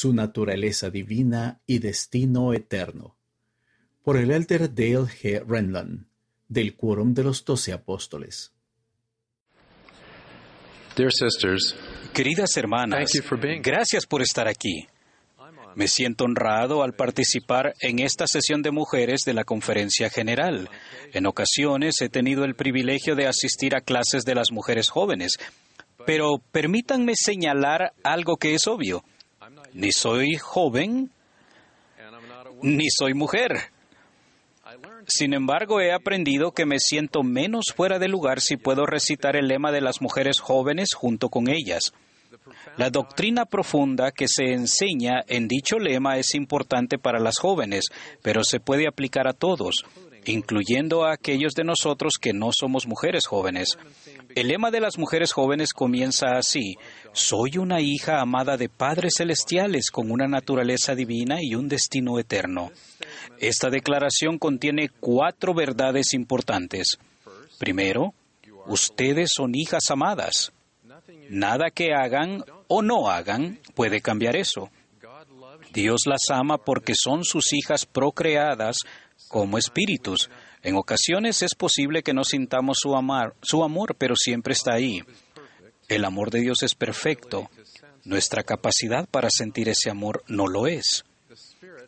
su naturaleza divina y destino eterno. Por el elder Dale G. Renlund, del Quórum de los Doce Apóstoles. Queridas hermanas, gracias por estar aquí. Me siento honrado al participar en esta sesión de mujeres de la Conferencia General. En ocasiones he tenido el privilegio de asistir a clases de las mujeres jóvenes, pero permítanme señalar algo que es obvio. Ni soy joven, ni soy mujer. Sin embargo, he aprendido que me siento menos fuera de lugar si puedo recitar el lema de las mujeres jóvenes junto con ellas. La doctrina profunda que se enseña en dicho lema es importante para las jóvenes, pero se puede aplicar a todos, incluyendo a aquellos de nosotros que no somos mujeres jóvenes. El lema de las mujeres jóvenes comienza así, soy una hija amada de padres celestiales con una naturaleza divina y un destino eterno. Esta declaración contiene cuatro verdades importantes. Primero, ustedes son hijas amadas. Nada que hagan o no hagan puede cambiar eso. Dios las ama porque son sus hijas procreadas como espíritus. En ocasiones es posible que no sintamos su, su amor, pero siempre está ahí. El amor de Dios es perfecto. Nuestra capacidad para sentir ese amor no lo es.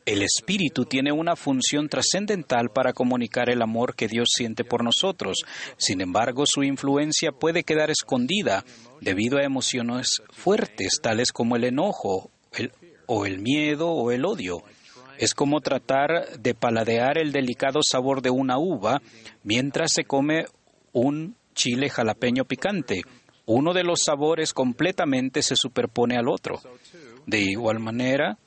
El Espíritu tiene una función trascendental para comunicar el amor que Dios siente por nosotros. Sin embargo, su influencia puede quedar escondida debido a emociones fuertes, tales como el enojo, o el miedo o el odio. Es como tratar de paladear el delicado sabor de una uva mientras se come un chile jalapeño picante. Uno de los sabores completamente se superpone al otro. De igual manera,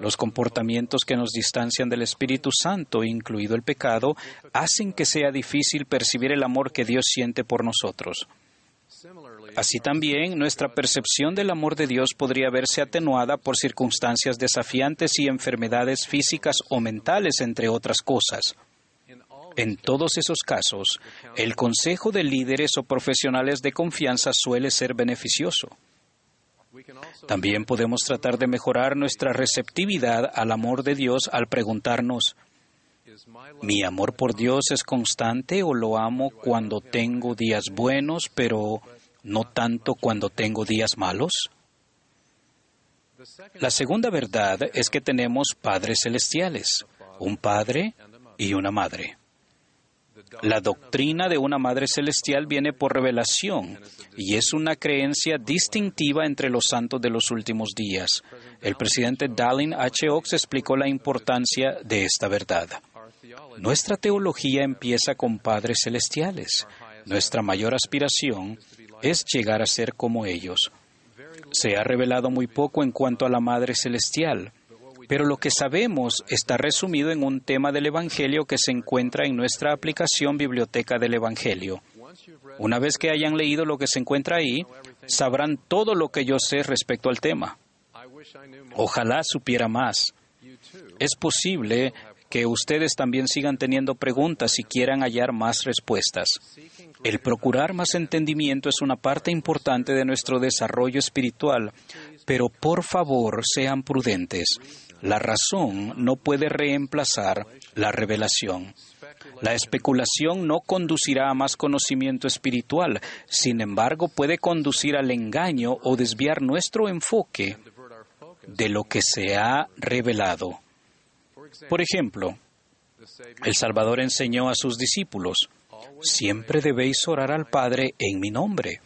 los comportamientos que nos distancian del Espíritu Santo, incluido el pecado, hacen que sea difícil percibir el amor que Dios siente por nosotros. Así también, nuestra percepción del amor de Dios podría verse atenuada por circunstancias desafiantes y enfermedades físicas o mentales, entre otras cosas. En todos esos casos, el consejo de líderes o profesionales de confianza suele ser beneficioso. También podemos tratar de mejorar nuestra receptividad al amor de Dios al preguntarnos, ¿mi amor por Dios es constante o lo amo cuando tengo días buenos, pero no tanto cuando tengo días malos? La segunda verdad es que tenemos padres celestiales, un padre y una madre. La doctrina de una Madre Celestial viene por revelación y es una creencia distintiva entre los santos de los últimos días. El presidente Dallin H. Oaks explicó la importancia de esta verdad. Nuestra teología empieza con padres celestiales. Nuestra mayor aspiración es llegar a ser como ellos. Se ha revelado muy poco en cuanto a la Madre Celestial pero lo que sabemos está resumido en un tema del Evangelio que se encuentra en nuestra aplicación Biblioteca del Evangelio. Una vez que hayan leído lo que se encuentra ahí, sabrán todo lo que yo sé respecto al tema. Ojalá supiera más. Es posible que ustedes también sigan teniendo preguntas y quieran hallar más respuestas. El procurar más entendimiento es una parte importante de nuestro desarrollo espiritual, pero por favor sean prudentes. La razón no puede reemplazar la revelación. La especulación no conducirá a más conocimiento espiritual, sin embargo puede conducir al engaño o desviar nuestro enfoque de lo que se ha revelado. Por ejemplo, el Salvador enseñó a sus discípulos, siempre debéis orar al Padre en mi nombre.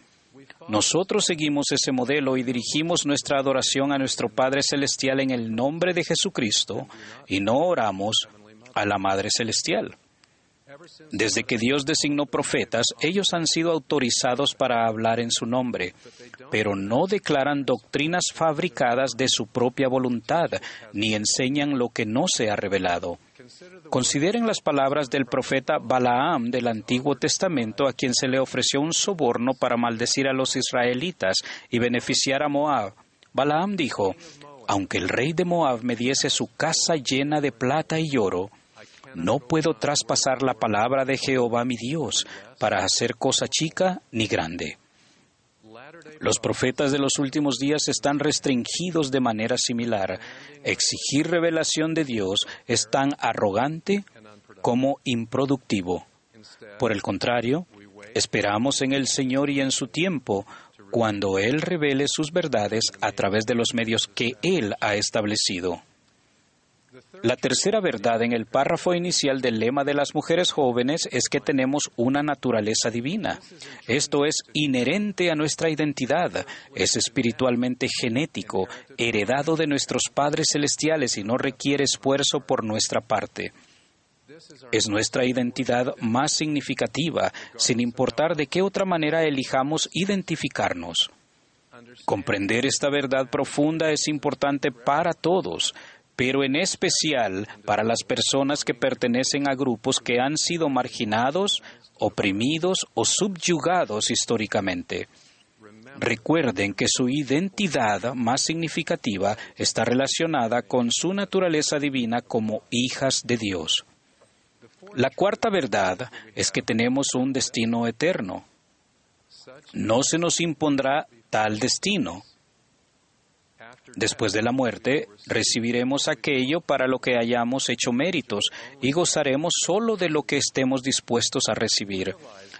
Nosotros seguimos ese modelo y dirigimos nuestra adoración a nuestro Padre Celestial en el nombre de Jesucristo y no oramos a la Madre Celestial. Desde que Dios designó profetas, ellos han sido autorizados para hablar en su nombre, pero no declaran doctrinas fabricadas de su propia voluntad, ni enseñan lo que no se ha revelado. Consideren las palabras del profeta Balaam del Antiguo Testamento, a quien se le ofreció un soborno para maldecir a los israelitas y beneficiar a Moab. Balaam dijo, aunque el rey de Moab me diese su casa llena de plata y oro, no puedo traspasar la palabra de Jehová mi Dios para hacer cosa chica ni grande. Los profetas de los últimos días están restringidos de manera similar. Exigir revelación de Dios es tan arrogante como improductivo. Por el contrario, esperamos en el Señor y en su tiempo, cuando Él revele sus verdades a través de los medios que Él ha establecido. La tercera verdad en el párrafo inicial del lema de las mujeres jóvenes es que tenemos una naturaleza divina. Esto es inherente a nuestra identidad, es espiritualmente genético, heredado de nuestros padres celestiales y no requiere esfuerzo por nuestra parte. Es nuestra identidad más significativa, sin importar de qué otra manera elijamos identificarnos. Comprender esta verdad profunda es importante para todos, pero en especial para las personas que pertenecen a grupos que han sido marginados, oprimidos o subyugados históricamente. Recuerden que su identidad más significativa está relacionada con su naturaleza divina como hijas de Dios. La cuarta verdad es que tenemos un destino eterno. No se nos impondrá tal destino. Después de la muerte, recibiremos aquello para lo que hayamos hecho méritos y gozaremos solo de lo que estemos dispuestos a recibir.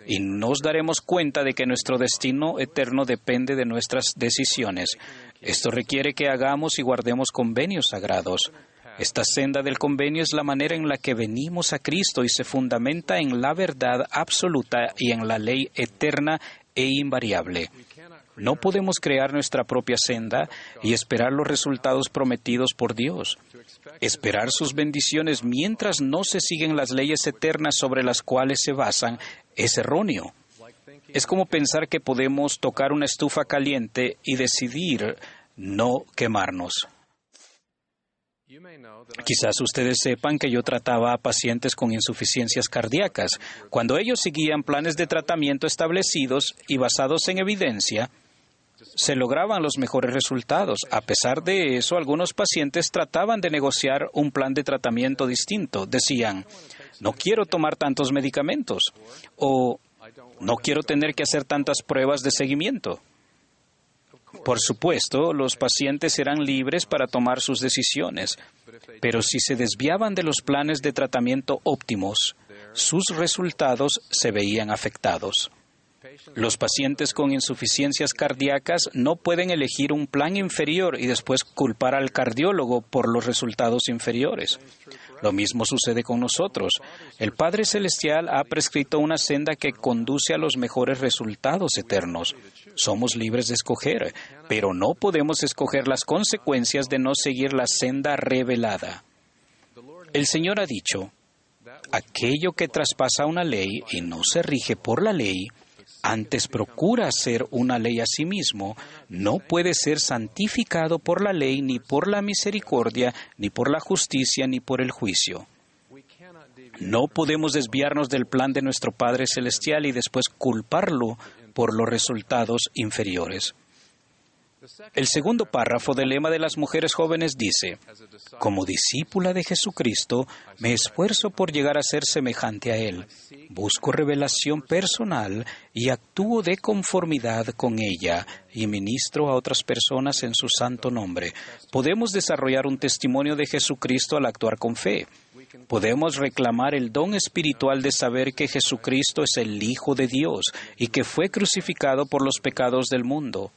Y nos daremos cuenta de que nuestro destino eterno depende de nuestras decisiones. Esto requiere que hagamos y guardemos convenios sagrados. Esta senda del convenio es la manera en la que venimos a Cristo y se fundamenta en la verdad absoluta y en la ley eterna e invariable. No podemos crear nuestra propia senda y esperar los resultados prometidos por Dios. Esperar sus bendiciones mientras no se siguen las leyes eternas sobre las cuales se basan es erróneo. Es como pensar que podemos tocar una estufa caliente y decidir no quemarnos. Quizás ustedes sepan que yo trataba a pacientes con insuficiencias cardíacas. Cuando ellos seguían planes de tratamiento establecidos y basados en evidencia, se lograban los mejores resultados. A pesar de eso, algunos pacientes trataban de negociar un plan de tratamiento distinto. Decían, no quiero tomar tantos medicamentos o no quiero tener que hacer tantas pruebas de seguimiento. Por supuesto, los pacientes eran libres para tomar sus decisiones, pero si se desviaban de los planes de tratamiento óptimos, sus resultados se veían afectados. Los pacientes con insuficiencias cardíacas no pueden elegir un plan inferior y después culpar al cardiólogo por los resultados inferiores. Lo mismo sucede con nosotros. El Padre Celestial ha prescrito una senda que conduce a los mejores resultados eternos. Somos libres de escoger, pero no podemos escoger las consecuencias de no seguir la senda revelada. El Señor ha dicho, aquello que traspasa una ley y no se rige por la ley, antes procura ser una ley a sí mismo, no puede ser santificado por la ley, ni por la misericordia, ni por la justicia, ni por el juicio. No podemos desviarnos del plan de nuestro Padre Celestial y después culparlo por los resultados inferiores. El segundo párrafo del lema de las mujeres jóvenes dice, como discípula de Jesucristo, me esfuerzo por llegar a ser semejante a Él. Busco revelación personal y actúo de conformidad con ella y ministro a otras personas en su santo nombre. Podemos desarrollar un testimonio de Jesucristo al actuar con fe. Podemos reclamar el don espiritual de saber que Jesucristo es el Hijo de Dios y que fue crucificado por los pecados del mundo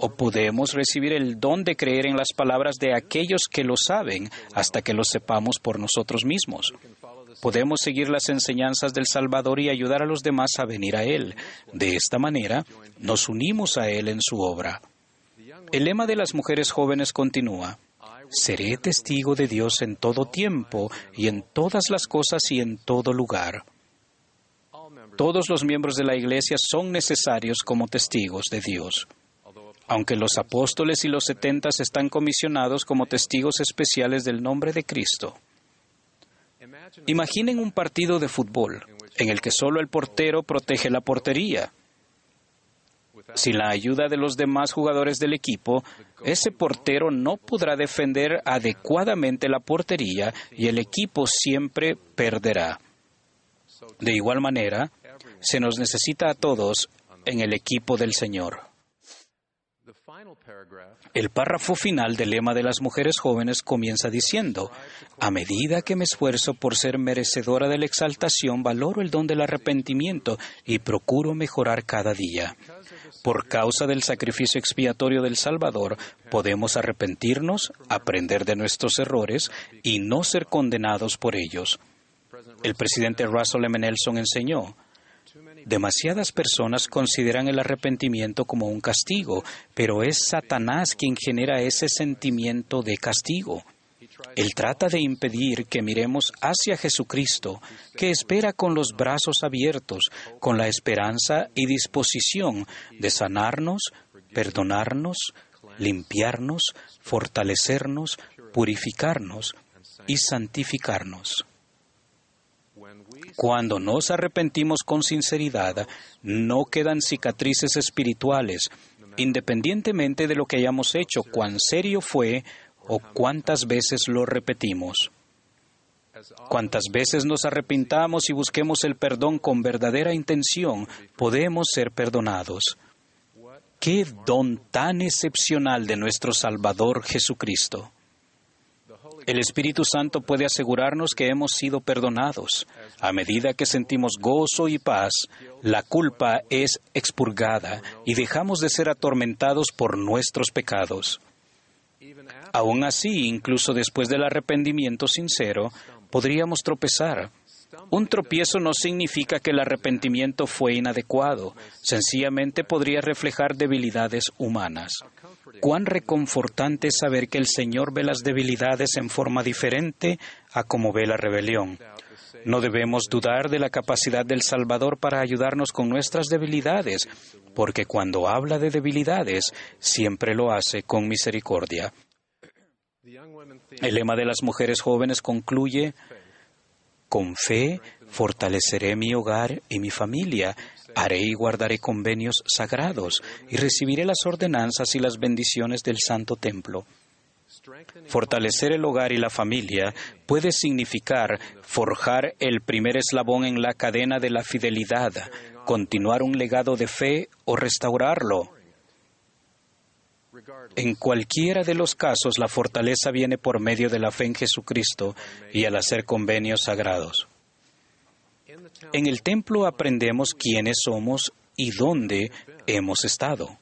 o podemos recibir el don de creer en las palabras de aquellos que lo saben hasta que lo sepamos por nosotros mismos. Podemos seguir las enseñanzas del Salvador y ayudar a los demás a venir a Él. De esta manera, nos unimos a Él en su obra. El lema de las mujeres jóvenes continúa. Seré testigo de Dios en todo tiempo y en todas las cosas y en todo lugar. Todos los miembros de la Iglesia son necesarios como testigos de Dios aunque los apóstoles y los setentas están comisionados como testigos especiales del nombre de Cristo. Imaginen un partido de fútbol en el que solo el portero protege la portería. Sin la ayuda de los demás jugadores del equipo, ese portero no podrá defender adecuadamente la portería y el equipo siempre perderá. De igual manera, se nos necesita a todos en el equipo del Señor. El párrafo final del lema de las mujeres jóvenes comienza diciendo, a medida que me esfuerzo por ser merecedora de la exaltación, valoro el don del arrepentimiento y procuro mejorar cada día. Por causa del sacrificio expiatorio del Salvador, podemos arrepentirnos, aprender de nuestros errores y no ser condenados por ellos. El presidente Russell M. Nelson enseñó, Demasiadas personas consideran el arrepentimiento como un castigo, pero es Satanás quien genera ese sentimiento de castigo. Él trata de impedir que miremos hacia Jesucristo, que espera con los brazos abiertos, con la esperanza y disposición de sanarnos, perdonarnos, limpiarnos, fortalecernos, purificarnos y santificarnos. Cuando nos arrepentimos con sinceridad, no quedan cicatrices espirituales, independientemente de lo que hayamos hecho, cuán serio fue o cuántas veces lo repetimos. Cuantas veces nos arrepintamos y busquemos el perdón con verdadera intención, podemos ser perdonados. Qué don tan excepcional de nuestro Salvador Jesucristo. El Espíritu Santo puede asegurarnos que hemos sido perdonados. A medida que sentimos gozo y paz, la culpa es expurgada y dejamos de ser atormentados por nuestros pecados. Aún así, incluso después del arrepentimiento sincero, podríamos tropezar. Un tropiezo no significa que el arrepentimiento fue inadecuado, sencillamente podría reflejar debilidades humanas. Cuán reconfortante es saber que el Señor ve las debilidades en forma diferente a como ve la rebelión. No debemos dudar de la capacidad del Salvador para ayudarnos con nuestras debilidades, porque cuando habla de debilidades, siempre lo hace con misericordia. El lema de las mujeres jóvenes concluye, con fe fortaleceré mi hogar y mi familia, haré y guardaré convenios sagrados y recibiré las ordenanzas y las bendiciones del Santo Templo. Fortalecer el hogar y la familia puede significar forjar el primer eslabón en la cadena de la fidelidad, continuar un legado de fe o restaurarlo. En cualquiera de los casos, la fortaleza viene por medio de la fe en Jesucristo y al hacer convenios sagrados. En el templo aprendemos quiénes somos y dónde hemos estado.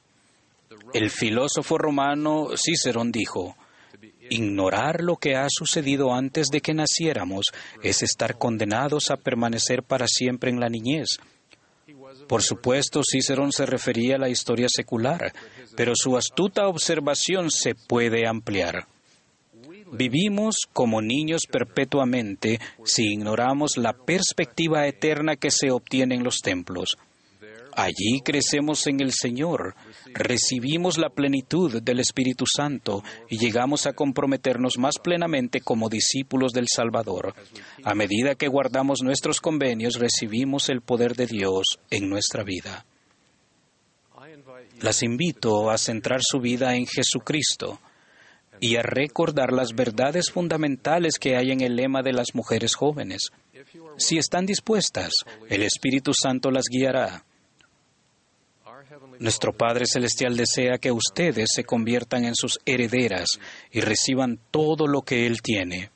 El filósofo romano Cicerón dijo, Ignorar lo que ha sucedido antes de que naciéramos es estar condenados a permanecer para siempre en la niñez. Por supuesto, Cicerón se refería a la historia secular, pero su astuta observación se puede ampliar. Vivimos como niños perpetuamente si ignoramos la perspectiva eterna que se obtiene en los templos. Allí crecemos en el Señor, recibimos la plenitud del Espíritu Santo y llegamos a comprometernos más plenamente como discípulos del Salvador. A medida que guardamos nuestros convenios, recibimos el poder de Dios en nuestra vida. Las invito a centrar su vida en Jesucristo y a recordar las verdades fundamentales que hay en el lema de las mujeres jóvenes. Si están dispuestas, el Espíritu Santo las guiará. Nuestro Padre Celestial desea que ustedes se conviertan en sus herederas y reciban todo lo que Él tiene.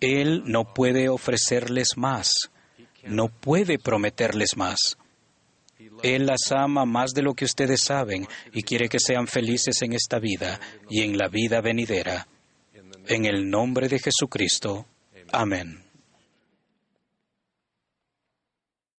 Él no puede ofrecerles más, no puede prometerles más. Él las ama más de lo que ustedes saben y quiere que sean felices en esta vida y en la vida venidera. En el nombre de Jesucristo. Amén.